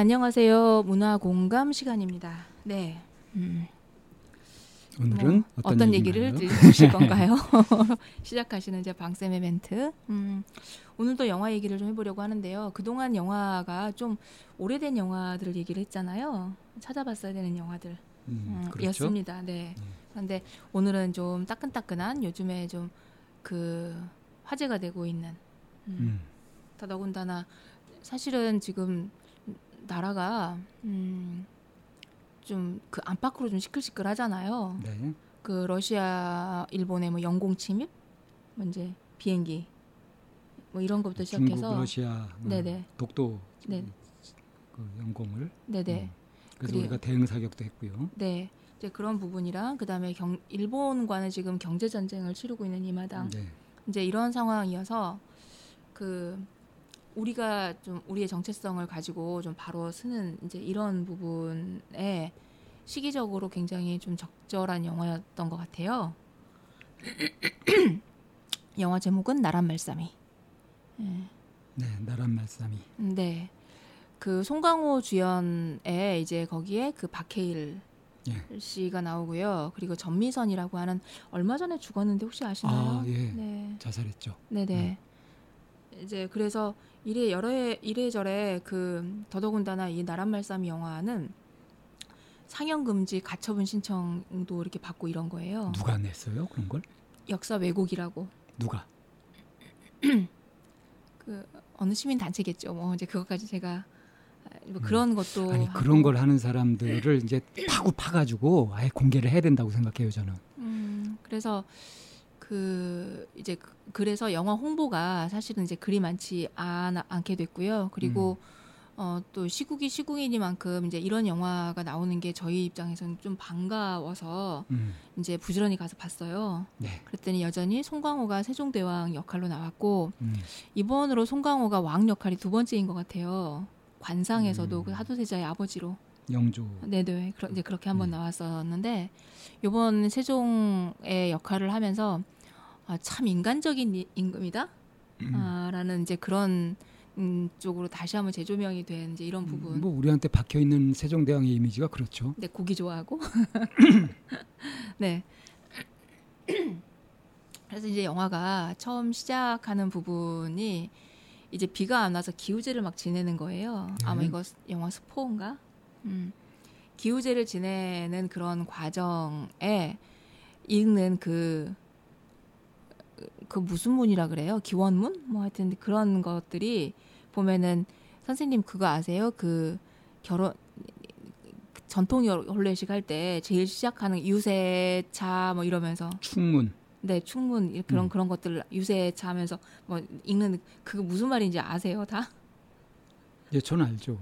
네, 안녕하세요. 문화 공감 시간입니다. 네. 음, 오늘은 뭐 어떤, 어떤 얘기를? 들으실 건가요? 시작하시는 이제 방쌤의 멘트. 음, 오늘도 영화 얘기를 좀 해보려고 하는데요. 그동안 영화가 좀 오래된 영화들을 얘기를 했잖아요. 찾아봤어야 되는 영화들. 음, 음, 그렇죠. 였습니다. 네. 그런데 오늘은 좀 따끈따끈한 요즘에 좀 그 화제가 되고 있는 음, 음, 더더군다나 사실은 지금 나라가 음, 좀 그 안팎으로 좀 시끌시끌하잖아요. 네. 그 러시아, 일본의 뭐 영공 침입, 뭐 이제 비행기 뭐 이런 것부터 중국, 시작해서 러시아, 어, 네네. 독도 네. 그 영공을. 네네. 음, 그래서 우리가 대응 사격도 했고요. 네. 이제 그런 부분이랑 그다음에 경, 일본과는 지금 경제 전쟁을 치르고 있는 이 마당. 네. 이제 이런 상황이어서 그 우리가 좀 우리의 정체성을 가지고 좀 바로 쓰는 이제 이런 부분에 시기적으로 굉장히 좀 적절한 영화였던 것 같아요. 영화 제목은 나란 말싸미. 예. 네, 나란 말싸미. 네. 그 송강호 주연의 이제 거기에 그 박해일 예. 씨가 나오고요. 그리고 전미선이라고 하는 얼마 전에 죽었는데 혹시 아시나요? 아, 예. 네. 자살했죠. 네네. 이제 그래서 이래 여러 해 이래저래 그 더더군다나 이 나란 말싸미 영화는 상영 금지 가처분 신청도 이렇게 받고 이런 거예요. 누가 냈어요? 그런 걸? 역사 왜곡이라고 누가? 그 어느 시민 단체겠죠. 뭐 이제 그것까지 제가 뭐 그런 것도 음. 아니 하고. 그런 걸 하는 사람들을 이제 파고 파가지고 아예 공개를 해야 된다고 생각해요 저는. 음, 그래서 그 이제 그- 그래서 영화 홍보가 사실은 이제 그리 많지 않, 않게 됐고요. 그리고 어, 또 시국이 시국이니만큼 이제 이런 영화가 나오는 게 저희 입장에서는 좀 반가워서 음, 이제 부지런히 가서 봤어요. 네. 그랬더니 여전히 송강호가 세종대왕 역할로 나왔고 음, 이번으로 송강호가 왕 역할이 두 번째인 것 같아요. 관상에서도 음. 그 하도세자의 아버지로 영조. 네네. 그러, 이제 그렇게 한번 음. 나왔었는데 요번 세종의 역할을 하면서 아, 참 인간적인 이- 임금이다. 음. 아, 라는 이제 그런 음, 쪽으로 다시 한번 재조명이 된 이제 이런 부분. 뭐 우리한테 박혀 있는 세종대왕의 이미지가 그렇죠. 네, 고기 좋아하고. 네. 그래서 이제 영화가 처음 시작하는 부분이 이제 비가 안 와서 기우제를 막 지내는 거예요. 아마 네. 이거 스- 영화 스포인가? 음. 기우제를 지내는 그런 과정에 읽는 그, 그 무슨 문이라 그래요? 기원문? 뭐 하여튼 그런 것들이 보면은 선생님 그거 아세요? 그 결혼, 전통 혼례식 할 때 제일 시작하는 유세차 뭐 이러면서 충문. 네 충문 이- 그런 음. 그런 것들 유세차 하면서 뭐 읽는 그거 무슨 말인지 아세요 다? 예, 저는 알죠.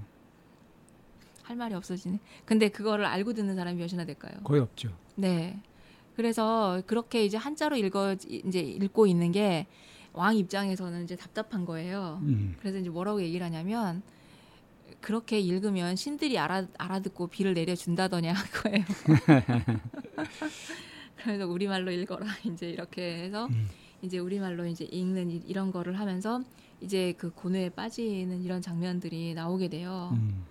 할 말이 없어지네. 근데 그거를 알고 듣는 사람이 몇이나 될까요? 거의 없죠. 네. 그래서 그렇게 이제 한자로 읽어 이제 읽고 있는 게 왕 입장에서는 이제 답답한 거예요. 음, 그래서 이제 뭐라고 얘기를 하냐면 그렇게 읽으면 신들이 알아 알아듣고 비를 내려 준다더냐 거예요. 그래서 우리말로 읽어라 이제 이렇게 해서 음. 이제 우리말로 이제 읽는 이- 이런 거를 하면서 이제 그 고뇌에 빠지는 이런 장면들이 나오게 돼요. 음.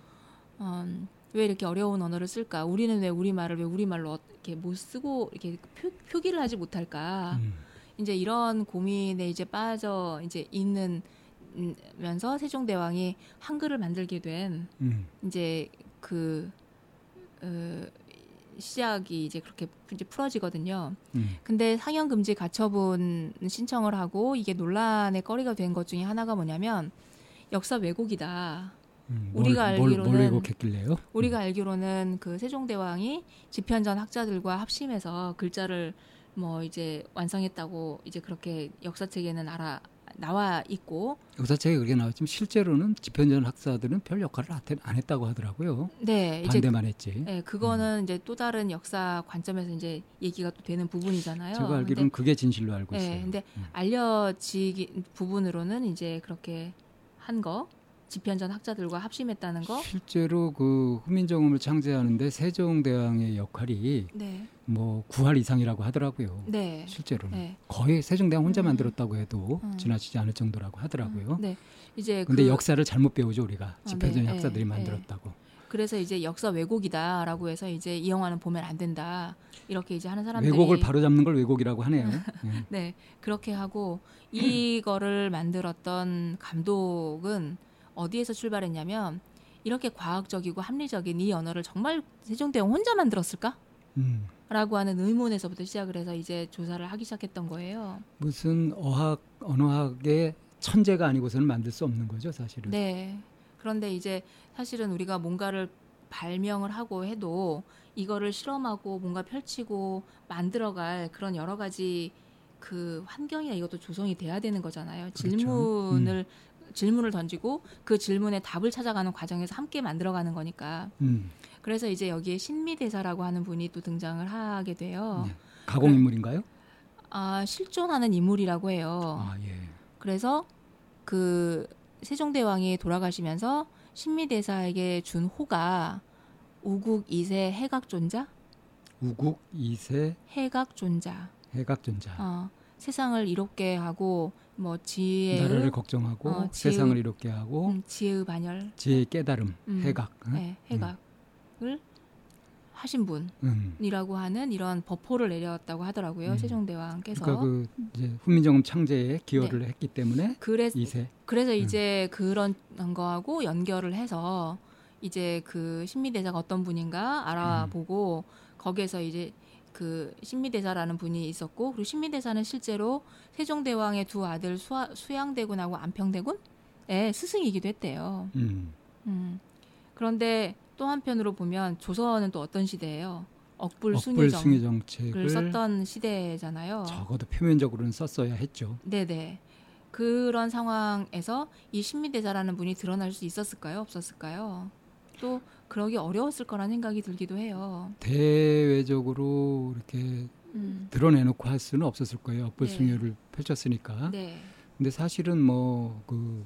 음, 왜 이렇게 어려운 언어를 쓸까? 우리는 왜 우리말을 왜 우리말로 이렇게 못 쓰고 이렇게 표, 표기를 하지 못할까? 음. 이제 이런 고민에 이제 빠져 이제 있는 음, 면서 세종대왕이 한글을 만들게 된 음. 이제 그 어, 시작이 이제 그렇게 이제 풀어지거든요. 음. 근데 상영 금지 가처분 신청을 하고 이게 논란의 거리가 된 것 중에 하나가 뭐냐면 역사 왜곡이다. 음. 우리가 뭘, 뭘, 뭘 알기로는- 왜곡했길래요? 우리가 알기로는 그 세종대왕이 집현전 학자들과 합심해서 글자를 뭐 이제 완성했다고 이제 그렇게 역사책에는 알아 나와 있고 역사책에 그렇게 나왔지만 실제로는 집현전 학사들은 별 역할을 안 했- 했다고 하더라고요. 네 이제 반대만 했지. 네, 그거는 이제 또 다른 역사 관점에서 이제 얘기가 또 되는 부분이잖아요. 제가 근데 알기로는 그게 진실로 알고 있어요. 네, 근데 음. 알려지기 부분으로는 이제 그렇게 한 거. 집현전 학자들과 합심했다는 거. 실제로 그 후민정음을 창제하는데 세종대왕의 역할이 네. 뭐 9할 이상이라고 하더라고요. 네. 실제로는 네. 거의 세종대왕 혼자 음. 만들었다고 해도 음. 지나치지 않을 정도라고 하더라고요. 네. 이제 근데 그 역사를 잘못 배우죠 우리가 집현전 네, 학자들이 네, 만들었다고. 그래서 이제 역사 왜곡이다라고 해서 이제 이 영화는 보면 안 된다. 이렇게 이제 하는 사람들이 왜곡을 바로 잡는 걸 왜곡이라고 하네요. 예. 네, 그렇게 하고 이거를 만들었던 감독은 어디에서 출발했냐면 이렇게 과학적이고 합리적인 이 언어를 정말 세종대왕 혼자 만들었을까? 음. 라고 하는 의문에서부터 시작을 해서 이제 조사를 하기 시작했던 거예요. 무슨 어학 언어학의 천재가 아니고서는 만들 수 없는 거죠 사실은. 네. 그런데 이제 사실은 우리가 뭔가를 발명을 하고 해도 이거를 실험하고 뭔가 펼치고 만들어갈 그런 여러 가지 그 환경이 이것도 조성이 돼야 되는 거잖아요. 그렇죠. 질문을 질문을 던지고 그 질문에 답을 찾아가는 과정에서 함께 만들어가는 거니까. 음. 그래서 이제 여기에 신미대사라고 하는 분이 또 등장을 하게 돼요. 네. 가공 인물인가요? 아 실존하는 인물이라고 해요. 아 예. 그래서 그 세종대왕이 돌아가시면서 신미대사에게 준 호가 우국 이세 해각존자, 우국 이세 해각존자. 해각존자. 어, 세상을 이롭게 하고 뭐 지혜의 나라를 걱정하고 어, 지혜의- 세상을 이롭게 하고 음, 지혜의 반열, 지혜의 깨달음 음. 해각. 응? 네, 해각을 하신 음. 분이라고 하는 이런 법호를 내렸다고 하더라고요. 음. 세종대왕께서. 그러니까 그 이제 훈민정음 창제에 기여를 했기 때문에 그래 이세. 그래서 음. 이제 그런 거하고 연결을 해서 이제 그 신미대사가 어떤 분인가 알아보고 거기에서 이제 그 신미대사라는 분이 있었고 그리고 신미대사는 실제로 세종대왕의 두 아들 수하, 수양대군하고 안평대군의 스승이기도 했대요. 음. 음. 그런데 또 한편으로 보면 조선은 또 어떤 시대예요? 억불 억불 숭유정 숭의 을 정책을 썼던 시대잖아요. 적어도 표면적으로는 썼어야 했죠. 네네. 그런 상황에서 이 신미대사라는 분이 드러날 수 있었을까요? 없었을까요? 또 그러기 어려웠을 거라는 생각이 들기도 해요. 대외적으로 이렇게 음. 드러내놓고 할 수는 없었을 거예요. 억불 네. 펼쳤으니까. 네. 근데 사실은 뭐 그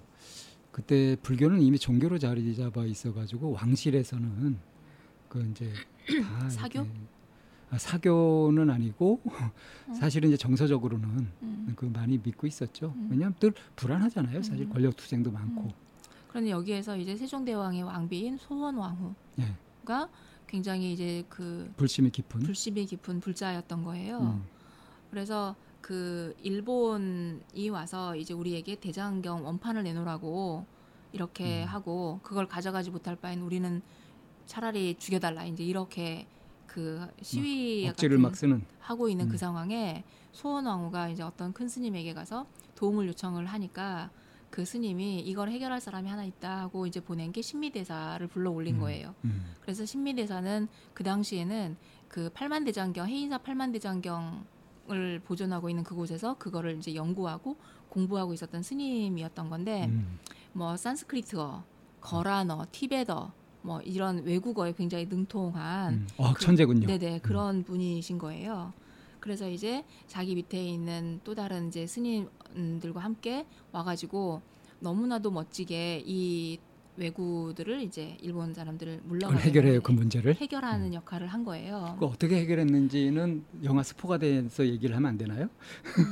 그때 불교는 이미 종교로 자리 잡아 있어가지고 왕실에서는 그 이제 다 사교? 아, 사교는 아니고 사실은 이제 정서적으로는 음. 그 많이 믿고 있었죠. 음. 왜냐하면 늘 불안하잖아요. 사실 음. 권력 투쟁도 많고. 음. 그런데 여기에서 이제 세종대왕의 왕비인 소원왕후가 예. 굉장히 이제 그 불심이 깊은. 불씨비 깊은 불자였던 거예요. 음. 그래서 그 일본이 와서 이제 우리에게 대장경 원판을 내놓으라고 이렇게 음. 하고 그걸 가져가지 못할 바엔 우리는 차라리 죽여달라 이제 이렇게 그 시위 억지를 막 쓰는. 하고 있는 그 음. 상황에 소원 왕후가 이제 어떤 큰 스님에게 가서 도움을 요청을 하니까 그 스님이 이걸 해결할 사람이 하나 있다 하고 이제 보낸 게 신미대사를 불러 올린 음. 거예요. 음. 그래서 신미대사는 그 당시에는 그 팔만대장경 해인사 팔만대장경을 보존하고 있는 그곳에서 그거를 이제 연구하고 공부하고 있었던 스님이었던 건데 음. 뭐 산스크리트어, 거란어, 티베더 뭐 이런 외국어에 굉장히 능통한 음. 어학 그- 천재군요. 네네 그런 분이신 거예요. 그래서 이제 자기 밑에 있는 또 다른 이제 스님 들과 함께 와가지고 너무나도 멋지게 이 외구들을 이제 일본 사람들을 그걸 물러가게 해결해요 그 문제를. 해결하는 역할을 한 거예요. 그 어떻게 해결했는지는 영화 스포가 돼서 얘기를 하면 안 되나요?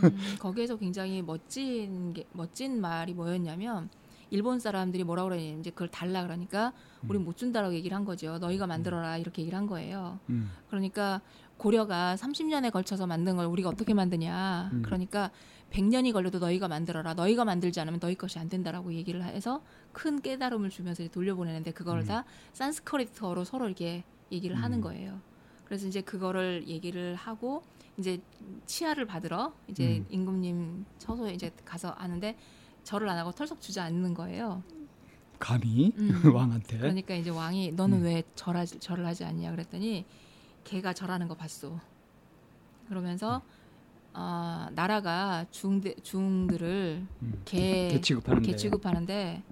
음, 거기에서 굉장히 멋진 게, 멋진 말이 뭐였냐면 일본 사람들이 뭐라 그러냐 이제 그걸 달라 그러니까 우리 못 준다라고 얘기를 한 거죠. 너희가 만들어라 이렇게 얘기를 한 거예요. 음. 그러니까 고려가 30년에 걸쳐서 만든 걸 우리가 어떻게 만드냐. 음. 그러니까 100년이 걸려도 너희가 만들어라. 너희가 만들지 않으면 너희 것이 안 된다라고 얘기를 해서 큰 깨달음을 주면서 돌려보내는데 그걸 음. 다 산스크리트어로 서로 이렇게 얘기를 하는 음. 거예요. 그래서 이제 그거를 얘기를 하고 이제 치아를 받으러 이제 음. 임금님 처소에 이제 가서 하는데 절을 안 하고 털썩 주저앉는 거예요. 감히 음. 왕한테. 그러니까 이제 왕이 너는 음. 왜 절하지, 절을 하지 않냐 그랬더니 걔가 절하는 거 봤어. 그러면서 음. 아 나라가 중대 중들을 음. 개, 개 취급하는데 개 취급하는데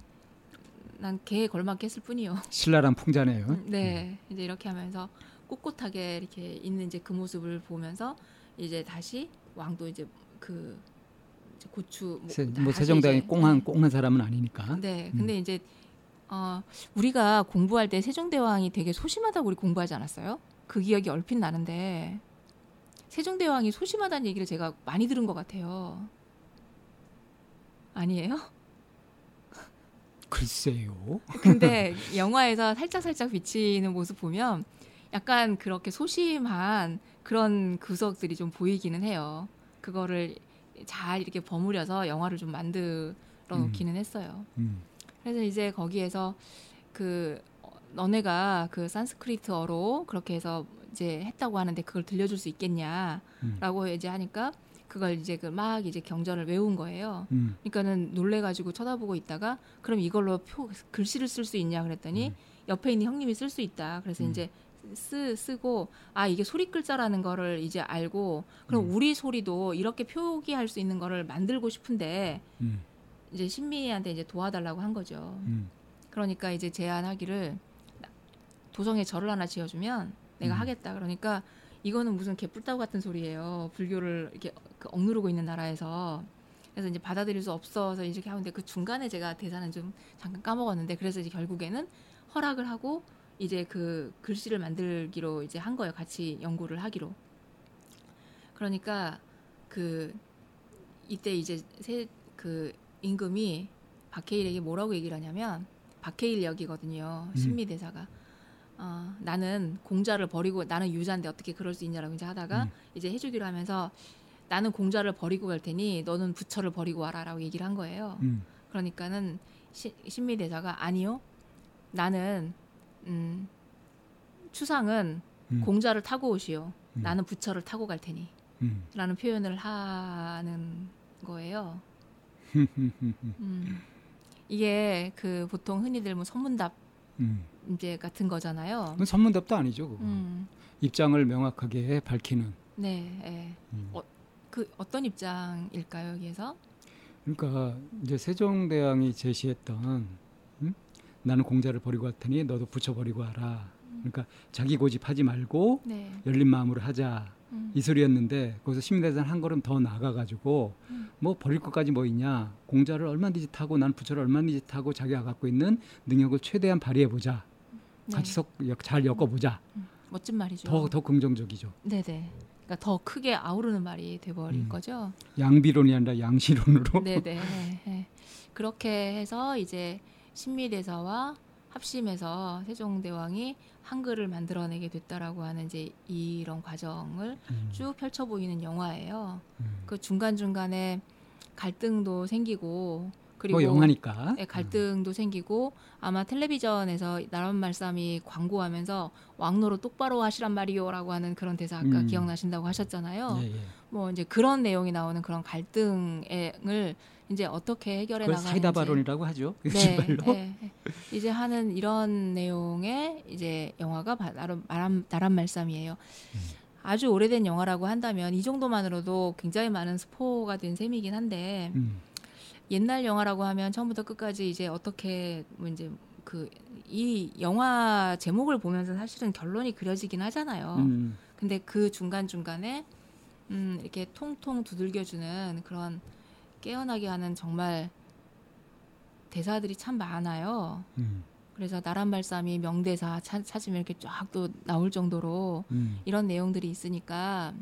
난 개에 걸맞게 했을 뿐이요. 신랄한 풍자네요. 음, 네 이제 이렇게 하면서 꼿꼿하게 이렇게 있는 이제 그 모습을 보면서 이제 다시 왕도 이제 그 고추 뭐, 세, 뭐 세종대왕이 꽁한 꽁한 사람은 아니니까. 네, 음. 근데 이제 어, 우리가 공부할 때 세종대왕이 되게 소심하다고 우리 공부하지 않았어요? 그 기억이 얼핏 나는데 세종대왕이 소심하다는 얘기를 제가 많이 들은 것 같아요. 아니에요? 글쎄요. 근데 영화에서 살짝 살짝 비치는 모습 보면 약간 그렇게 소심한 그런 구석들이 좀 보이기는 해요. 그거를 잘 이렇게 버무려서 영화를 좀 만들어 놓기는 음. 했어요. 음. 그래서 이제 거기에서 그 너네가 그 산스크리트어로 그렇게 해서 이제 했다고 하는데 그걸 들려줄 수 있겠냐라고 음. 이제 하니까 그걸 이제 그 막 이제 경전을 외운 거예요. 음. 그러니까는 놀래가지고 쳐다보고 있다가 그럼 이걸로 표 글씨를 쓸 수 있냐 그랬더니 음. 옆에 있는 형님이 쓸 수 있다. 그래서 음. 이제 쓰 쓰고 아 이게 소리 글자라는 거를 이제 알고 그럼 음. 우리 소리도 이렇게 표기할 수 있는 거를 만들고 싶은데 음. 이제 신미한테 이제 도와달라고 한 거죠. 음. 그러니까 이제 제안하기를 도성에 절을 하나 지어주면 내가 음. 하겠다. 그러니까 이거는 무슨 개뿔따구 같은 소리예요. 불교를 이렇게 그 억누르고 있는 나라에서 그래서 이제 받아들일 수 없어서 이렇게 하는데 그 중간에 제가 대사는 좀 잠깐 까먹었는데 그래서 이제 결국에는 허락을 하고 이제 그 글씨를 만들기로 이제 한 거예요. 같이 연구를 하기로. 그러니까 그 이때 이제 세, 그 임금이 박해일에게 뭐라고 얘기를 하냐면 박해일 역이거든요. 음. 신미 대사가. 어, 나는 공자를 버리고 나는 유자인데 어떻게 그럴 수 있냐라고 이제 하다가 음. 이제 해주기로 하면서 나는 공자를 버리고 갈 테니 너는 부처를 버리고 와라라고 얘기를 한 거예요. 음. 그러니까는 시, 신미 대사가 아니요. 나는 음, 추상은 음. 공자를 타고 오시오. 음. 나는 부처를 타고 갈 테니. 음. 라는 표현을 하는 거예요. 음. 이게 그 보통 흔히들 뭐 선문답 음. 이제 같은 거잖아요. 선문답도 아니죠. 음. 입장을 명확하게 밝히는. 네. 네. 음. 어, 그 어떤 입장일까요 여기에서? 그러니까 이제 세종대왕이 제시했던 음? 나는 공자를 버리고 왔더니 너도 부처 버리고 와라. 그러니까 자기 고집하지 말고 네. 열린 마음으로 하자. 음. 이 소리였는데 거기서 시민대전 한 걸음 더 나가가지고 음. 뭐 버릴 것까지 뭐 있냐 공자를 얼마든지 타고 난 부처를 얼마든지 타고 자기가 갖고 있는 능력을 최대한 발휘해 보자 네. 같이 석, 잘 엮어보자 음. 음. 멋진 말이죠 더 더 긍정적이죠 네네 그러니까 더 크게 아우르는 말이 돼버린 음. 거죠 양비론이 아니라 양시론으로 네네 네. 그렇게 해서 이제 신미대사와 합심해서 세종대왕이 한글을 만들어내게 됐다라고 하는 이제 이런 과정을 음. 쭉 펼쳐 보이는 영화예요. 음. 그 중간 중간에 갈등도 생기고 그리고 뭐 영화니까 네, 갈등도 음. 생기고 아마 텔레비전에서 나란 말씀이 광고하면서 왕노로 똑바로 하시란 말이요라고 하는 그런 대사 아까 음. 기억나신다고 하셨잖아요. 예, 예. 뭐 이제 그런 내용이 나오는 그런 갈등을 이제 어떻게 해결해 나가는지 사이다 발언이라고 하죠. 네, 네, 이제 하는 이런 내용의 이제 영화가 나름 나란, 나란 말씀이에요. 음. 아주 오래된 영화라고 한다면 이 정도만으로도 굉장히 많은 스포가 된 셈이긴 한데 음. 옛날 영화라고 하면 처음부터 끝까지 이제 어떻게 뭐 이제 그 이 영화 제목을 보면서 사실은 결론이 그려지긴 하잖아요. 음. 근데 그 중간 중간에 음 이렇게 통통 두들겨주는 그런 깨어나게 하는 정말 대사들이 참 많아요. 음. 그래서 나란 말씀이 명대사 찾, 찾으면 이렇게 쫙 또 나올 정도로 음. 이런 내용들이 있으니까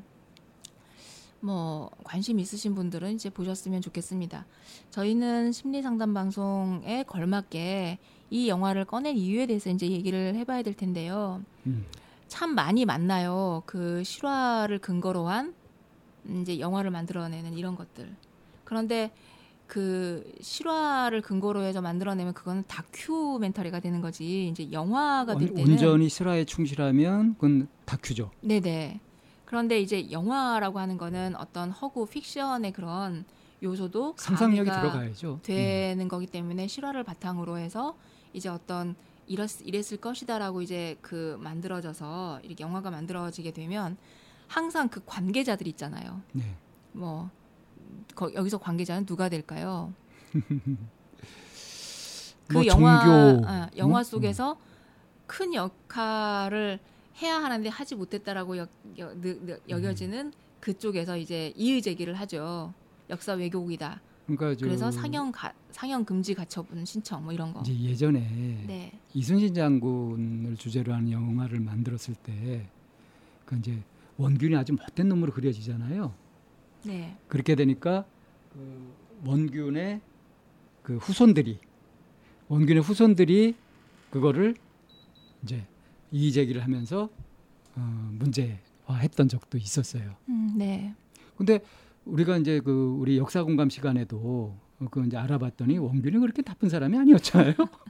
뭐 관심 있으신 분들은 이제 보셨으면 좋겠습니다. 저희는 심리 상담 방송에 걸맞게 이 영화를 꺼낸 이유에 대해서 이제 얘기를 해봐야 될 텐데요. 음. 참 많이 만나요. 그 실화를 근거로 한 이제 영화를 만들어내는 이런 것들. 그런데 그 실화를 근거로 해서 만들어내면 그거는 다큐멘터리가 되는 거지. 이제 영화가 될 때는 온전히 실화에 충실하면 그건 다큐죠. 네네. 그런데 이제 영화라고 하는 거는 어떤 허구 픽션의 그런 요소도 상상력이 들어가야죠. 되는 음. 거기 때문에 실화를 바탕으로 해서 이제 어떤 이랬, 이랬을 것이다라고 이제 그 만들어져서 이렇게 영화가 만들어지게 되면 항상 그 관계자들 있잖아요. 네. 뭐 거, 여기서 관계자는 누가 될까요? 그 뭐 영화 종교. 아, 영화 음? 속에서 음. 큰 역할을 해야 하는데 하지 못했다라고 여, 여, 여, 여 겨지는 음. 그쪽에서 이제 이의 제기를 하죠. 역사 왜곡이다. 그러니까 그래서 상영 가, 상영 금지 가처분 신청 뭐 이런 거. 이제 예전에 네. 이순신 장군을 주제로 하는 영화를 만들었을 때, 그 이제 원균이 아주 못된 놈으로 그려지잖아요. 네. 그렇게 되니까 그 원균의 그 후손들이 원균의 후손들이 그거를 이제 이의 제기를 하면서 어, 문제화했던 적도 있었어요. 음, 네. 근데 우리가 이제 그 우리 역사 공감 시간에도 그 이제 알아봤더니 원균이 그렇게 나쁜 사람이 아니었잖아요.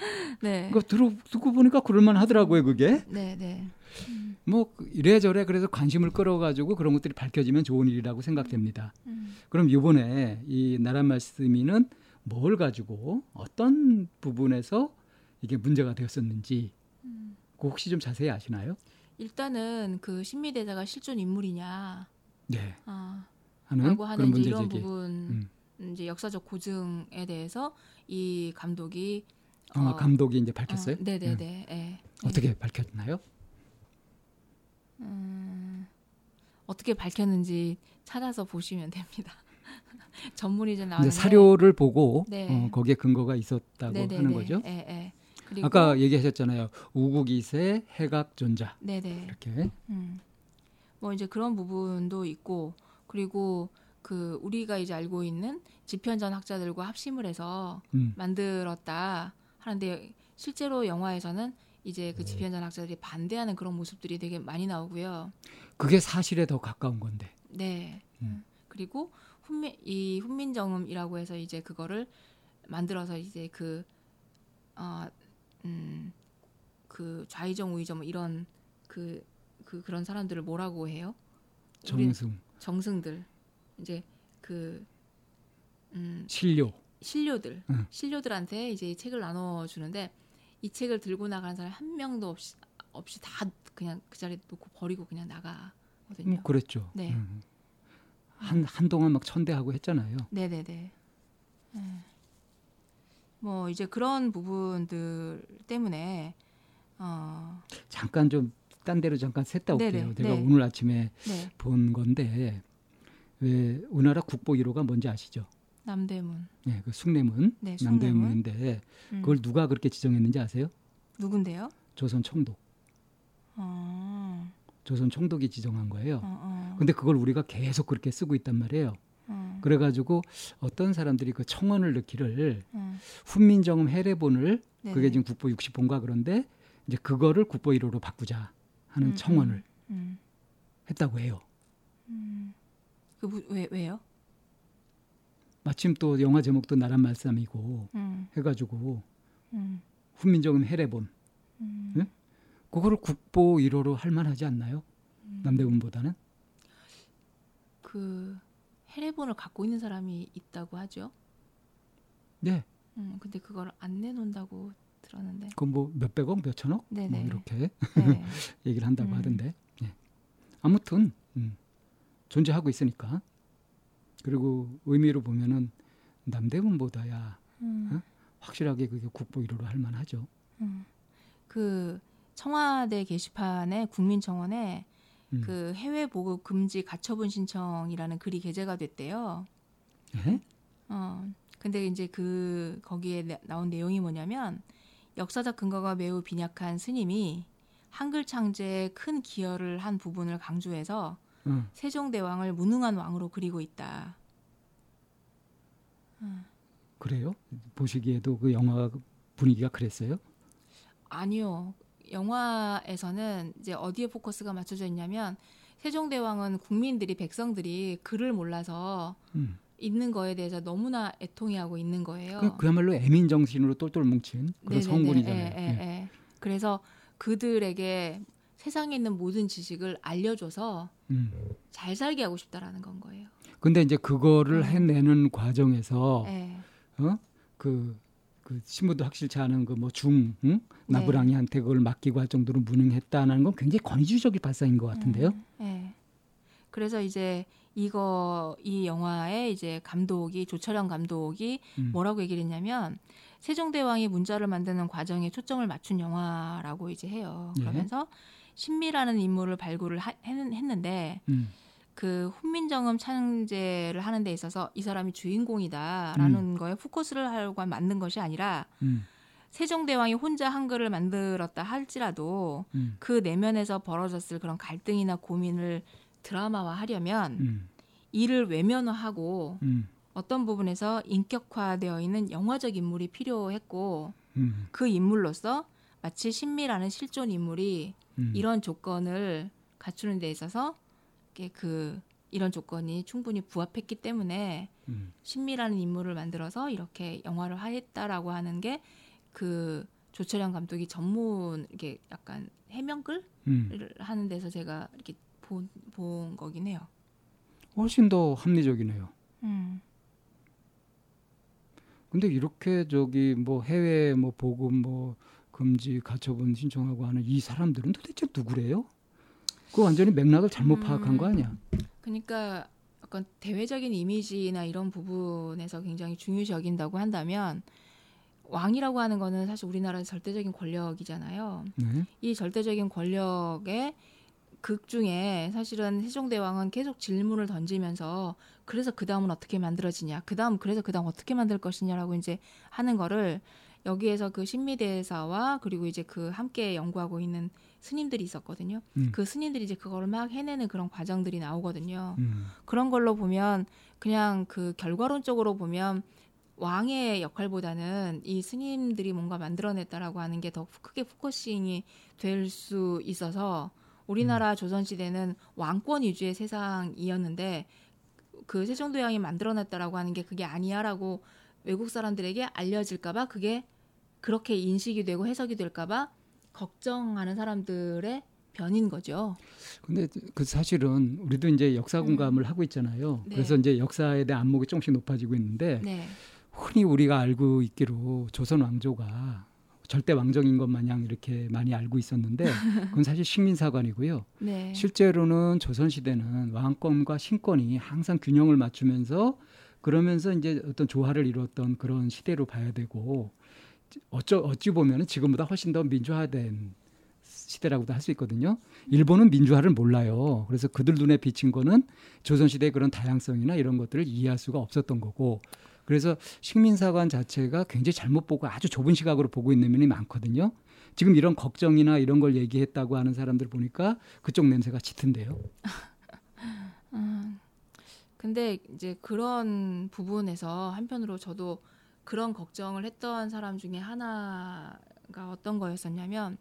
네. 그 들어 듣고 보니까 그럴만 하더라고요, 그게. 네, 네. 음. 뭐 이래저래 그래서 관심을 끌어가지고 그런 것들이 밝혀지면 좋은 일이라고 생각됩니다. 음. 그럼 이번에 이 나란 말씀이는 뭘 가지고 어떤 부분에서 이게 문제가 되었었는지 음. 그 혹시 좀 자세히 아시나요? 일단은 그 신미 대사가 실존 인물이냐 네. 아, 하는 라고 하는 이제 이런 부분 음. 이제 역사적 고증에 대해서 이 감독이 어, 어 감독이 이제 밝혔어요? 어, 네네네. 네. 네. 어떻게 밝혔나요? 음, 어떻게 밝혔는지 찾아서 보시면 됩니다. 전문이제 나왔는데 사료를 보고 네. 어, 거기에 근거가 있었다고 네네네. 하는 거죠. 네, 네. 아까 얘기하셨잖아요. 우국이세 해각존자. 네네. 이렇게. 음. 뭐 이제 그런 부분도 있고 그리고 그 우리가 이제 알고 있는 지편전 학자들과 합심을 해서 음. 만들었다 하는데 실제로 영화에서는 이제 그 지편전 학자들이 반대하는 그런 모습들이 되게 많이 나오고요. 그게 사실에 더 가까운 건데. 네. 음. 그리고 훈민 이 훈민정음이라고 해서 이제 그거를 만들어서 이제 그 어, 음, 그 좌의정 우의정 뭐 이런 그, 그 그런 사람들을 뭐라고 해요? 정승. 정승들 이제 그 음, 신료. 신료들 응. 신료들한테 이제 책을 나눠 주는데 이 책을 들고 나가는 사람 한 명도 없이 없이 다 그냥 그 자리에 놓고 버리고 그냥 나가거든요. 음, 그랬죠. 네. 음. 한 한동안 막 천대하고 했잖아요. 네네네. 네. 뭐 이제 그런 부분들 때문에 어 잠깐 좀 딴 데로 잠깐 샜다 올게요. 내가 네. 오늘 아침에 네. 본 건데 왜 우리나라 국보 1호가 뭔지 아시죠? 남대문. 네, 그 숭례문. 네, 남대문인데 음. 그걸 누가 그렇게 지정했는지 아세요? 누군데요? 조선 총독. 어. 조선 총독이 지정한 거예요. 어, 어. 근데 그걸 우리가 계속 그렇게 쓰고 있단 말이에요. 어. 그래가지고 어떤 사람들이 그 청원을 넣기를 어. 훈민정음 해례본을 네네. 그게 지금 국보 60본가 그런데 이제 그거를 국보 1호로 바꾸자 하는 음, 청원을 음, 음. 했다고 해요. 음. 그왜 왜요? 마침 또 영화 제목도 나란 말씀이고 음. 해가지고 음. 훈민정음 해례본 네? 그거를 국보 1호로 할 만하지 않나요? 남대문보다는? 그 해례본을 갖고 있는 사람이 있다고 하죠. 네. 음, 근데 그걸 안 내놓는다고 들었는데. 그건 뭐 몇백억, 몇천억? 네네. 뭐 이렇게 네. 얘기를 한다고 음. 하던데. 네. 아무튼 음, 존재하고 있으니까. 그리고 의미로 보면은 남대문보다야 음. 어? 확실하게 그게 국보 1호로 할 만하죠. 음. 그 청와대 게시판에 국민청원에 음. 그 해외 보급 금지 가처분 신청이라는 글이 게재가 됐대요. 예? 어. 근데 이제 그 거기에 나온 내용이 뭐냐면 역사적 근거가 매우 빈약한 스님이 한글 창제에 큰 기여를 한 부분을 강조해서 음. 세종대왕을 무능한 왕으로 그리고 있다. 음. 그래요? 보시기에도 그 영화 분위기가 그랬어요? 아니요. 영화에서는 이제 어디에 포커스가 맞춰져 있냐면 세종대왕은 국민들이 백성들이 글을 몰라서 음. 있는 거에 대해서 너무나 애통해하고 있는 거예요. 그, 그야말로 애민 정신으로 똘똘 뭉친 그런 네네네. 성군이잖아요. 예, 예, 예. 예. 그래서 그들에게 세상에 있는 모든 지식을 알려줘서 음. 잘 살게 하고 싶다라는 건 거예요. 근데 이제 그거를 음. 해내는 과정에서 예. 어? 그, 그 신부도 확실치 않은 그 뭐 중, 응? 네. 나부랑이한테 그걸 맡기고 할 정도로 무능했다는 건 굉장히 권위주의적인 발상인 것 같은데요. 음, 네. 그래서 이제 이거 이 영화의 이제 감독이 조철영 감독이 음. 뭐라고 얘기를 했냐면 세종대왕이 문자를 만드는 과정에 초점을 맞춘 영화라고 이제 해요. 예. 그러면서 신미라는 인물을 발굴을 하, 했는데 음. 그 훈민정음 창제를 하는 데 있어서 이 사람이 주인공이다라는 음. 거에 포커스를 하려고 만든 것이 아니라 음. 세종대왕이 혼자 한글을 만들었다 할지라도 음. 그 내면에서 벌어졌을 그런 갈등이나 고민을 드라마화하려면 음. 이를 외면화하고 음. 어떤 부분에서 인격화되어 있는 영화적 인물이 필요했고 음. 그 인물로서 마치 신미라는 실존 인물이 이런 조건을 갖추는 데 있어서 그 이런 조건이 충분히 부합했기 때문에 음. 신미라는 인물을 만들어서 이렇게 영화를 하했다라고 하는 게 그 조철영 감독이 전문 이게 약간 해명글을 음. 하는 데서 제가 이렇게 본, 본 거긴 해요. 훨씬 더 합리적이네요. 음. 근데 이렇게 저기 뭐 해외 뭐 보급 뭐 금지 가처분 신청하고 하는 이 사람들은 도대체 누구래요? 그 완전히 맥락을 잘못 파악한 거 아니야? 그러니까 약간 대외적인 이미지나 이런 부분에서 굉장히 중요시 여긴다고 한다면 왕이라고 하는 거는 사실 우리나라의 절대적인 권력이잖아요. 네. 이 절대적인 권력의 극 중에 사실은 세종대왕은 계속 질문을 던지면서 그래서 그 다음은 어떻게 만들어지냐, 그 다음 그래서 그 다음 어떻게 만들 것이냐라고 이제 하는 거를 여기에서 그 신미대사와 그리고 이제 그 함께 연구하고 있는 스님들이 있었거든요. 음. 그 스님들이 이제 그거를 막 해내는 그런 과정들이 나오거든요. 음. 그런 걸로 보면 그냥 그 결과론적으로 보면 왕의 역할보다는 이 스님들이 뭔가 만들어냈다라고 하는 게 더 크게 focusing이 될 수 있어서 우리나라 음. 조선시대는 왕권 위주의 세상이었는데 그 세종도왕이 만들어냈다라고 하는 게 그게 아니야라고 외국 사람들에게 알려질까봐 그게 그렇게 인식이 되고 해석이 될까봐 걱정하는 사람들의 변인 거죠. 근데 그 사실은 우리도 이제 역사 공감을 음. 하고 있잖아요. 네. 그래서 이제 역사에 대한 안목이 조금씩 높아지고 있는데 네. 흔히 우리가 알고 있기로 조선 왕조가 절대 왕정인 것 마냥 이렇게 많이 알고 있었는데 그건 사실 식민사관이고요. 네. 실제로는 조선 시대는 왕권과 신권이 항상 균형을 맞추면서 그러면서 이제 어떤 조화를 이루었던 그런 시대로 봐야 되고 어쩌 어찌 보면은 지금보다 훨씬 더 민주화된 시대라고도 할 수 있거든요. 일본은 민주화를 몰라요. 그래서 그들 눈에 비친 거는 조선 시대의 그런 다양성이나 이런 것들을 이해할 수가 없었던 거고. 그래서 식민사관 자체가 굉장히 잘못 보고 아주 좁은 시각으로 보고 있는 면이 많거든요. 지금 이런 걱정이나 이런 걸 얘기했다고 하는 사람들 보니까 그쪽 냄새가 짙은데요. 음, 근데 이제 그런 부분에서 한편으로 저도 그런 걱정을 했던 사람 중에 하나가 어떤 거였었냐면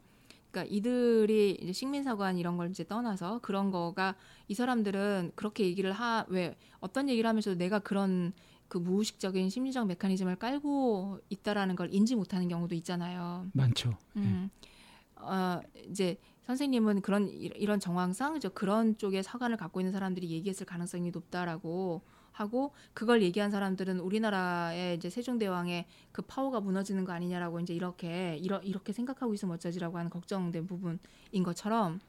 그러니까 이들이 이제 식민사관 이런 걸 이제 떠나서 그런 거가 이 사람들은 그렇게 얘기를 하 왜 어떤 얘기를 하면서도 내가 그런 그 무의식적인 심리적 메커니즘을 깔고 있다라는 걸 인지 못하는 경우도 있잖아요. 많죠. 음, 어, 이제 선생님은 그런 이런 정황상 저 그런 쪽에 사관을 갖고 있는 사람들이 얘기했을 가능성이 높다라고 하고 그걸 얘기한 사람들은 우리나라의 이제 세종대왕의 그 파워가 무너지는 거 아니냐라고 이제 이렇게 이러, 이렇게 생각하고 있으면 어쩌지라고 하는 걱정된 부분인 것처럼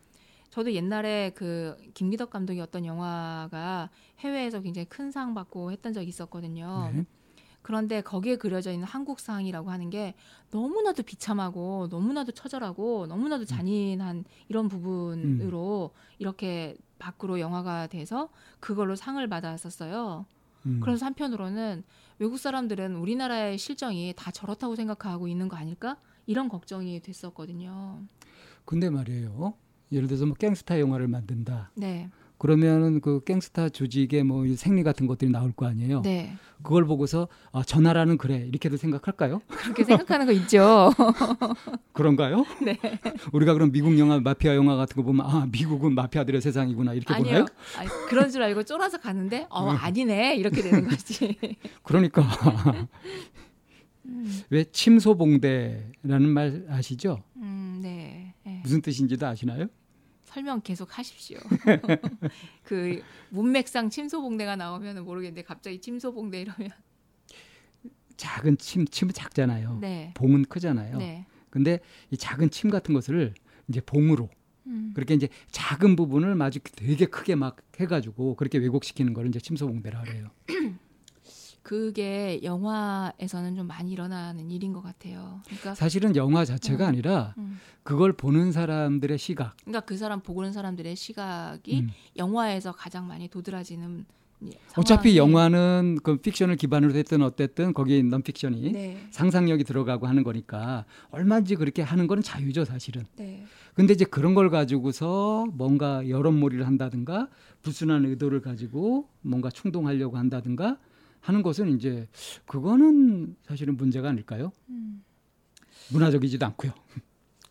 저도 옛날에 그 김기덕 감독이 어떤 영화가 해외에서 굉장히 큰 상 받고 했던 적이 있었거든요. 네. 그런데 거기에 그려져 있는 한국상이라고 하는 게 너무나도 비참하고 너무나도 처절하고 너무나도 음. 잔인한 이런 부분으로 음. 이렇게 밖으로 영화가 돼서 그걸로 상을 받았었어요. 음. 그래서 한편으로는 외국 사람들은 우리나라의 실정이 다 저렇다고 생각하고 있는 거 아닐까? 이런 걱정이 됐었거든요. 근데 말이에요. 예를 들어서 뭐 갱스타 영화를 만든다. 네. 그러면은 그 갱스타 조직의 뭐 생리 같은 것들이 나올 거 아니에요. 네. 그걸 보고서 아, 저 나라는 그래 이렇게도 생각할까요? 그렇게 생각하는 거 있죠. 그런가요? 네. 우리가 그럼 미국 영화 마피아 영화 같은 거 보면 아 미국은 마피아들의 세상이구나 이렇게 아니요. 보나요? 아니, 그런 줄 알고 쫄아서 가는데 어 음. 아니네 이렇게 되는 거지. 그러니까 음. 왜 침소봉대라는 말 아시죠? 음, 네. 네. 무슨 뜻인지도 아시나요? 설명 계속 하십시오. 그 문맥상 침소봉대가 나오면 모르겠는데 갑자기 침소봉대 이러면 작은 침 침은 작잖아요. 네. 봉은 크잖아요. 네. 근데 이 작은 침 같은 것을 이제 봉으로 음. 그렇게 이제 작은 부분을 마주 되게 크게 막 해가지고 그렇게 왜곡시키는 거를 이제 침소봉대라 그래요. 그게 영화에서는 좀 많이 일어나는 일인 것 같아요. 그러니까 사실은 영화 자체가 음, 아니라 음. 그걸 보는 사람들의 시각. 그러니까 그 사람 보는 사람들의 시각이 음. 영화에서 가장 많이 도드라지는 어차피 영화는 그 픽션을 기반으로 했든 어쨌든 거기 넌픽션이 네. 상상력이 들어가고 하는 거니까 얼마든지 그렇게 하는 거는 자유죠 사실은. 네. 근데 이제 그런 걸 가지고서 뭔가 여론몰이를 한다든가 불순한 의도를 가지고 뭔가 충동하려고 한다든가 하는 것은 이제 그거는 사실은 문제가 아닐까요? 음. 문화적이지도 않고요.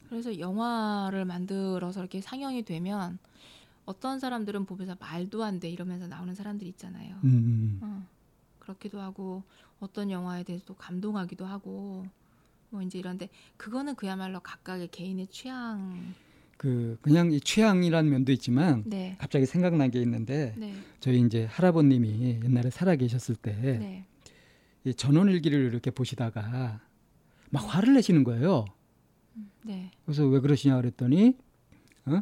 그래서 영화를 만들어서 이렇게 상영이 되면 어떤 사람들은 보면서 말도 안 돼 이러면서 나오는 사람들이 있잖아요. 음. 음, 음. 어, 그렇기도 하고 어떤 영화에 대해서도 감동하기도 하고 뭐 이제 이런데 그거는 그야말로 각각의 개인의 취향. 그 그냥 이 취향이라는 면도 있지만 네. 갑자기 생각난 게 있는데 네. 저희 이제 할아버님이 옛날에 살아 계셨을 때 네. 이 전원일기를 이렇게 보시다가 막 화를 내시는 거예요. 음, 네. 그래서 왜 그러시냐 그랬더니 어?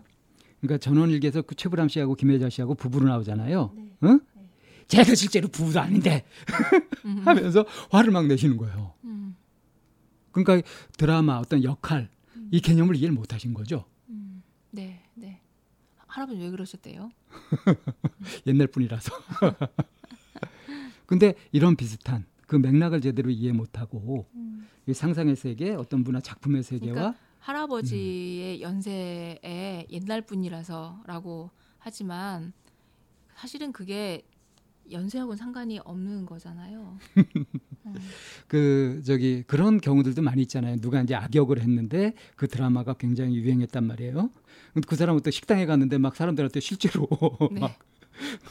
그러니까 전원일기에서 그 최불암 씨하고 김혜자 씨하고 부부로 나오잖아요. 네. 응? 네. 제가 실제로 부부도 아닌데 음. 하면서 화를 막 내시는 거예요. 음. 그러니까 드라마 어떤 역할 음. 이 개념을 이해를 못 하신 거죠. 음. 네, 네. 할아버지 왜 그러셨대요? 옛날 분이라서. 근데 이런 비슷한 그 맥락을 제대로 이해 못하고 음. 이 상상의 세계, 어떤 문화 작품의 세계와 그러니까 할아버지의 음. 연세에 옛날 분이라서라고 하지만 사실은 그게 연세하고는 상관이 없는 거잖아요. 음. 그 저기 그런 경우들도 많이 있잖아요. 누가 이제 악역을 했는데 그 드라마가 굉장히 유행했단 말이에요. 그 사람은 또 식당에 갔는데 막 사람들한테 실제로 네. 막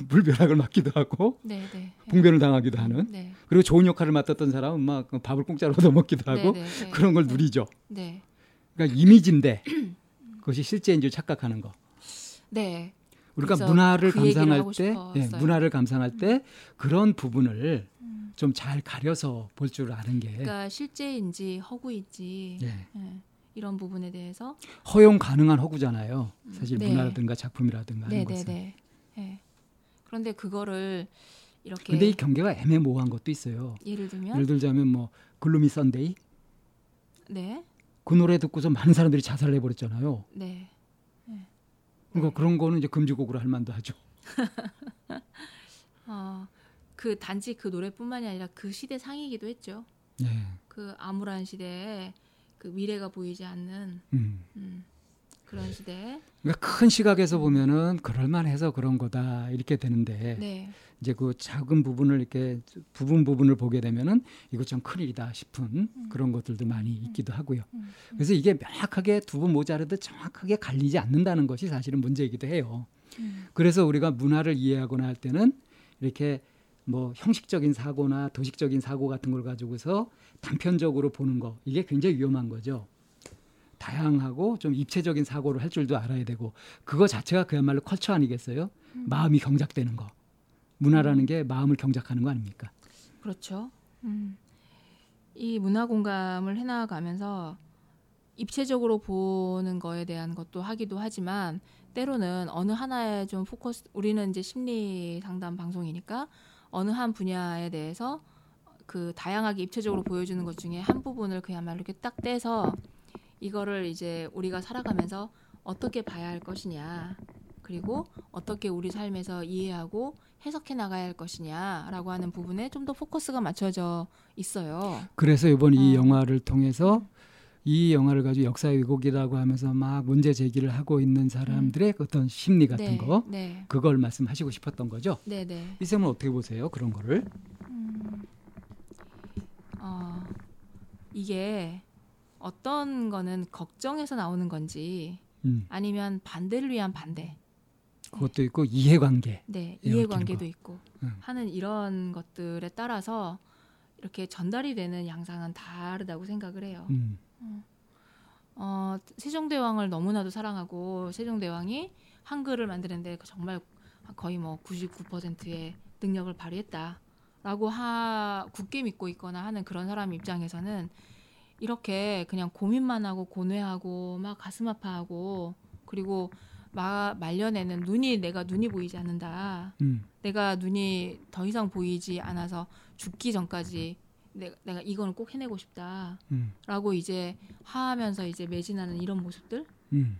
물벼락을 맞기도 하고 네, 네. 봉변을 당하기도 하는 네. 그리고 좋은 역할을 맡았던 사람은 막 밥을 공짜로 얻어먹기도 하고 네, 네, 그런 걸 누리죠. 네. 그러니까 이미지인데 그것이 실제인 줄 착각하는 거. 네. 우리가 문화를 그 감상할 때, 네, 문화를 감상할 때 음. 그런 부분을 음. 좀잘 가려서 볼 줄 아는 게. 그러니까 실제인지 허구인지 네. 네. 이런 부분에 대해서 허용 가능한 허구잖아요. 사실 네. 문화라든가 작품이라든가 하는 네, 네, 것은. 네, 네. 그런데 그거를 이렇게. 근데 이 경계가 애매모호한 것도 있어요. 예를 들면. 예를 들자면 뭐 Gloomy Sunday. 네. 그 노래 듣고서 많은 사람들이 자살을 해버렸잖아요. 네. 네. 그러니까 네. 그런 거는 이제 금지곡으로 할 만도 하죠. 어, 그 단지 그 노래뿐만이 아니라 그 시대 상이기도 했죠. 네. 그 암울한 시대에 그 미래가 보이지 않는 음. 음, 그런 시대. 그러니까 큰 시각에서 보면은 그럴만해서 그런 거다 이렇게 되는데 네. 이제 그 작은 부분을 이렇게 부분 부분을 보게 되면은 이거 좀 큰일이다 싶은 음. 그런 것들도 많이 음. 있기도 하고요. 음. 음. 그래서 이게 명확하게 두 분 모자라도 정확하게 갈리지 않는다는 것이 사실은 문제이기도 해요. 음. 그래서 우리가 문화를 이해하거나 할 때는 이렇게 뭐 형식적인 사고나 도식적인 사고 같은 걸 가지고서 단편적으로 보는 거 이게 굉장히 위험한 거죠. 다양하고 좀 입체적인 사고를 할 줄도 알아야 되고 그거 자체가 그야말로 컬처 아니겠어요? 음. 마음이 경작되는 거. 문화라는 음. 게 마음을 경작하는 거 아닙니까? 그렇죠. 음. 이 문화 공감을 해나가면서 입체적으로 보는 거에 대한 것도 하기도 하지만 때로는 어느 하나에 좀 포커스 우리는 이제 심리 상담 방송이니까 어느 한 분야에 대해서 그 다양하게 입체적으로 보여주는 것 중에 한 부분을 그야말로 이렇게 딱 떼서 이거를 이제 우리가 살아가면서 어떻게 봐야 할 것이냐 그리고 어떻게 우리 삶에서 이해하고 해석해 나가야 할 것이냐라고 하는 부분에 좀 더 포커스가 맞춰져 있어요. 그래서 이번 어. 이 영화를 통해서 이 영화를 가지고 역사 왜곡이라고 하면서 막 문제 제기를 하고 있는 사람들의 음. 어떤 심리 같은 네, 거 네. 그걸 말씀하시고 싶었던 거죠. 네, 네. 이 쌤은 어떻게 보세요? 그런 거를? 음, 어, 이게 어떤 거는 걱정해서 나오는 건지 음. 아니면 반대를 위한 반대. 그것도 있고 이해관계. 네, 이해관계도 있고 음. 하는 이런 것들에 따라서 이렇게 전달이 되는 양상은 다르다고 생각을 해요. 음. 어, 어 세종대왕을 너무나도 사랑하고 세종대왕이 한글을 만드는데 정말 거의 뭐 99%의 능력을 발휘했다라고 하 굳게 믿고 있거나 하는 그런 사람 입장에서는 이렇게 그냥 고민만 하고 고뇌하고 막 가슴 아파하고 그리고 마, 말년에는 눈이 내가 눈이 보이지 않는다. 음. 내가 눈이 더 이상 보이지 않아서 죽기 전까지 내가, 내가 이거는 꼭 해내고 싶다라고 음. 이제 하하면서 이제 매진하는 이런 모습들을 음.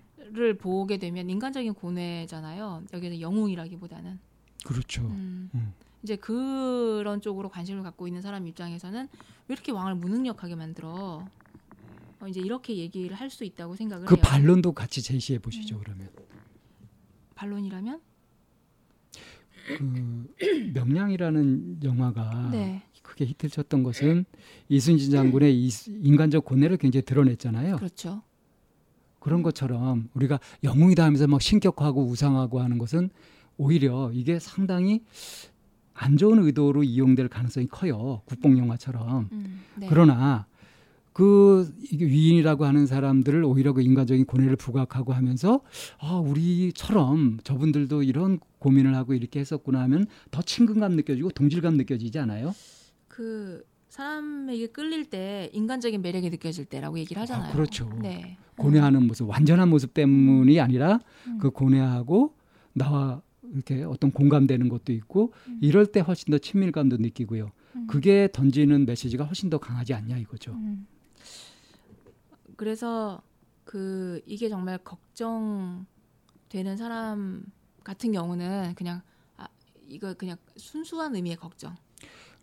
보게 되면 인간적인 고뇌잖아요. 여기는 영웅이라기보다는 그렇죠. 음. 음. 이제 그런 쪽으로 관심을 갖고 있는 사람 입장에서는 왜 이렇게 왕을 무능력하게 만들어? 어, 이제 이렇게 얘기를 할 수 있다고 생각을 그 해요. 그 반론도 같이 제시해 보시죠 음. 그러면. 반론이라면? 그 명량이라는 영화가 네. 크게 히트를 쳤던 것은 이순신 장군의 인간적 고뇌를 굉장히 드러냈잖아요. 그렇죠. 그런 것처럼 우리가 영웅이다 하면서 막 신격하고 우상하고 하는 것은 오히려 이게 상당히 안 좋은 의도로 이용될 가능성이 커요. 국뽕 영화처럼. 음, 네. 그러나 그 위인이라고 하는 사람들을 오히려 그 인간적인 고뇌를 부각하고 하면서 아 우리처럼 저분들도 이런 고민을 하고 이렇게 했었구나 하면 더 친근감 느껴지고 동질감 느껴지지 않아요? 그 사람에게 끌릴 때 인간적인 매력이 느껴질 때라고 얘기를 하잖아요. 아, 그렇죠. 네. 고뇌하는 모습, 완전한 모습 때문이 아니라 음. 그 고뇌하고 나와 이렇게 어떤 공감되는 것도 있고 음. 이럴 때 훨씬 더 친밀감도 느끼고요. 음. 그게 던지는 메시지가 훨씬 더 강하지 않냐 이거죠. 음. 그래서 그 이게 정말 걱정되는 사람 같은 경우는 그냥 아 이거 그냥 순수한 의미의 걱정.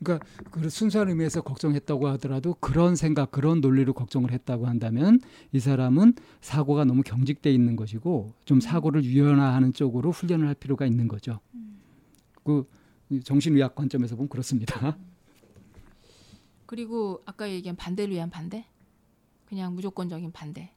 그러니까 그 순수한 의미에서 걱정했다고 하더라도 그런 생각, 그런 논리로 걱정을 했다고 한다면 이 사람은 사고가 너무 경직돼 있는 것이고 좀 음. 사고를 유연화하는 쪽으로 훈련을 할 필요가 있는 거죠. 음. 그 정신의학 관점에서 보면 그렇습니다. 그리고 아까 얘기한 반대를 위한 반대? 그냥 무조건적인 반대.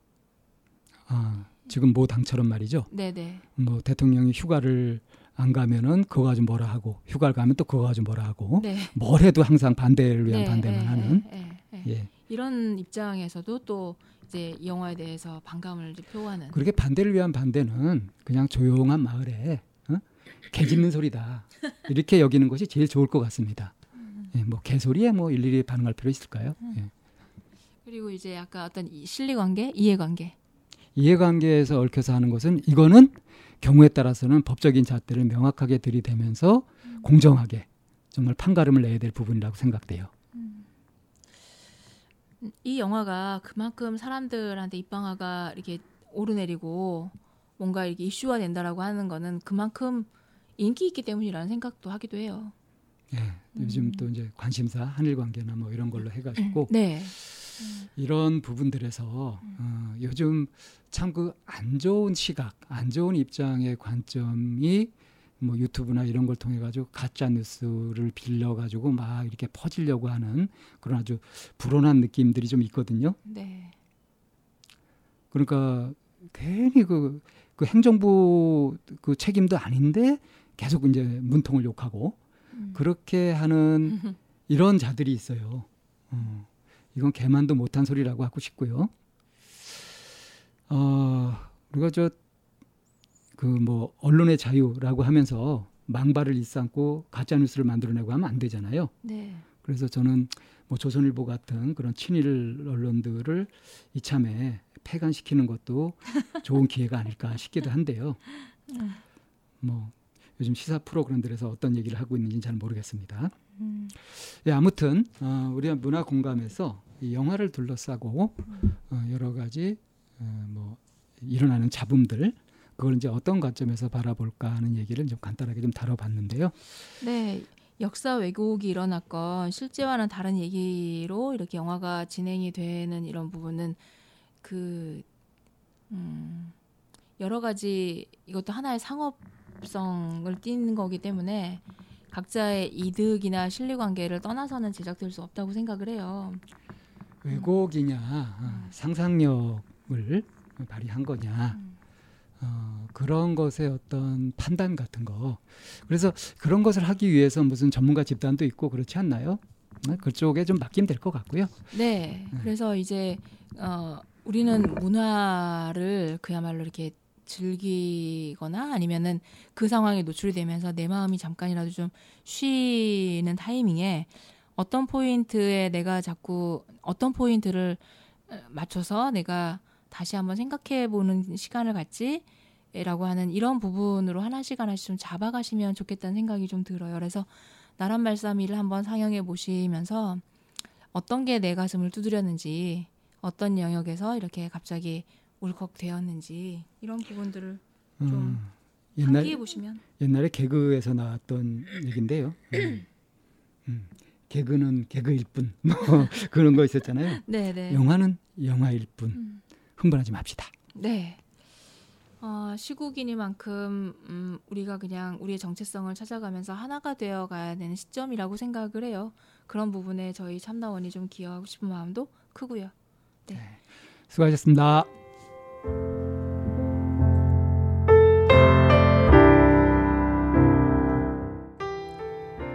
아, 지금 모 당처럼 말이죠. 네네. 뭐 대통령이 휴가를 안 가면은 그거 가지고 뭐라 하고 휴가를 가면 또 그거 가지고 뭐라 하고 네. 뭘 해도 항상 반대를 위한 네, 반대만 네, 하는 네, 네, 예. 이런 입장에서도 또 이제 이 영화에 대해서 반감을 표하는 그렇게 반대를 위한 반대는 그냥 조용한 마을에 어? 개 짖는 소리다 이렇게 여기는 것이 제일 좋을 것 같습니다. 음. 예, 뭐 개소리에 뭐 일일이 반응할 필요 있을까요? 음. 예. 그리고 이제 약간 어떤 실리관계, 이해관계. 이해관계에서 얽혀서 하는 것은 이거는 경우에 따라서는 법적인 잣대를 명확하게 들이대면서 음. 공정하게 정말 판가름을 내야 될 부분이라고 생각돼요. 음. 이 영화가 그만큼 사람들한테 입방아가 이렇게 오르내리고 뭔가 이렇게 이슈화 된다라고 하는 거는 그만큼 인기 있기 때문이라는 생각도 하기도 해요. 네, 요즘 음. 또 이제 관심사 한일 관계나 뭐 이런 걸로 해가지고 네. 이런 부분들에서 어, 요즘 참 그 안 좋은 시각, 안 좋은 입장의 관점이 뭐 유튜브나 이런 걸 통해 가지고 가짜 뉴스를 빌려 가지고 막 이렇게 퍼지려고 하는 그런 아주 불온한 느낌들이 좀 있거든요. 네. 그러니까 괜히 그, 그 행정부 그 책임도 아닌데 계속 이제 문통을 욕하고 음. 그렇게 하는 이런 자들이 있어요. 어. 이건 개만도 못한 소리라고 하고 싶고요. 어, 우리가 저 그 뭐 언론의 자유라고 하면서 망발을 일삼고 가짜 뉴스를 만들어내고 하면 안 되잖아요. 네. 그래서 저는 뭐 조선일보 같은 그런 친일 언론들을 이참에 폐간시키는 것도 좋은 기회가 아닐까 싶기도 한데요. 음. 뭐 요즘 시사 프로그램들에서 어떤 얘기를 하고 있는지는 잘 모르겠습니다. 음. 예, 아무튼 어, 우리 문화 공감에서 이 영화를 둘러싸고 어, 여러 가지 어, 뭐 일어나는 잡음들 그걸 이제 어떤 관점에서 바라볼까 하는 얘기를 좀 간단하게 좀 다뤄봤는데요. 네. 역사 왜곡이 일어났건 실제와는 다른 얘기로 이렇게 영화가 진행이 되는 이런 부분은 그 음, 여러 가지 이것도 하나의 상업성을 띠는 거기 때문에 각자의 이득이나 신뢰 관계를 떠나서는 제작될 수 없다고 생각을 해요. 왜곡이냐 음. 상상력을 발휘한 거냐 음. 어, 그런 것의 어떤 판단 같은 거 그래서 그런 것을 하기 위해서 무슨 전문가 집단도 있고 그렇지 않나요? 네, 그쪽에 좀 맡기면 될 것 같고요. 네, 네, 그래서 이제 어, 우리는 문화를 그야말로 이렇게 즐기거나 아니면은 그 상황에 노출이 되면서 내 마음이 잠깐이라도 좀 쉬는 타이밍에 어떤 포인트에 내가 자꾸 어떤 포인트를 맞춰서 내가 다시 한번 생각해 보는 시간을 갖지 라고 하는 이런 부분으로 하나씩 하나씩 좀 잡아가시면 좋겠다는 생각이 좀 들어요. 그래서 나란 말싸미를 한번 상영해 보시면서 어떤 게 내 가슴을 두드렸는지 어떤 영역에서 이렇게 갑자기 울컥되었는지 이런 부분들을 좀 음, 옛날, 상기해 보시면 옛날에 개그에서 나왔던 얘긴데요. 음, 음, 개그는 개그일 뿐 뭐 그런 거 있었잖아요. 네, 네. 영화는 영화일 뿐 음. 흥분하지 맙시다. 네. 어, 시국이니만큼 음, 우리가 그냥 우리의 정체성을 찾아가면서 하나가 되어 가야 되는 시점이라고 생각을 해요. 그런 부분에 저희 참나원이 좀 기여하고 싶은 마음도 크고요. 네. 네. 수고하셨습니다.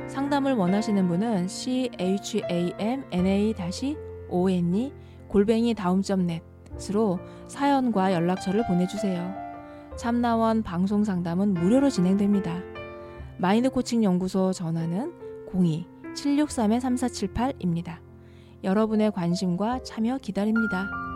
상담을 원하시는 분은 c h a m n a o n e 골뱅이 다음점 넷으로 사연과 연락처를 보내주세요. 참나원 방송 상담은 무료로 진행됩니다. 마인드 코칭 연구소 전화는 02-763-3478입니다. 여러분의 관심과 참여 기다립니다.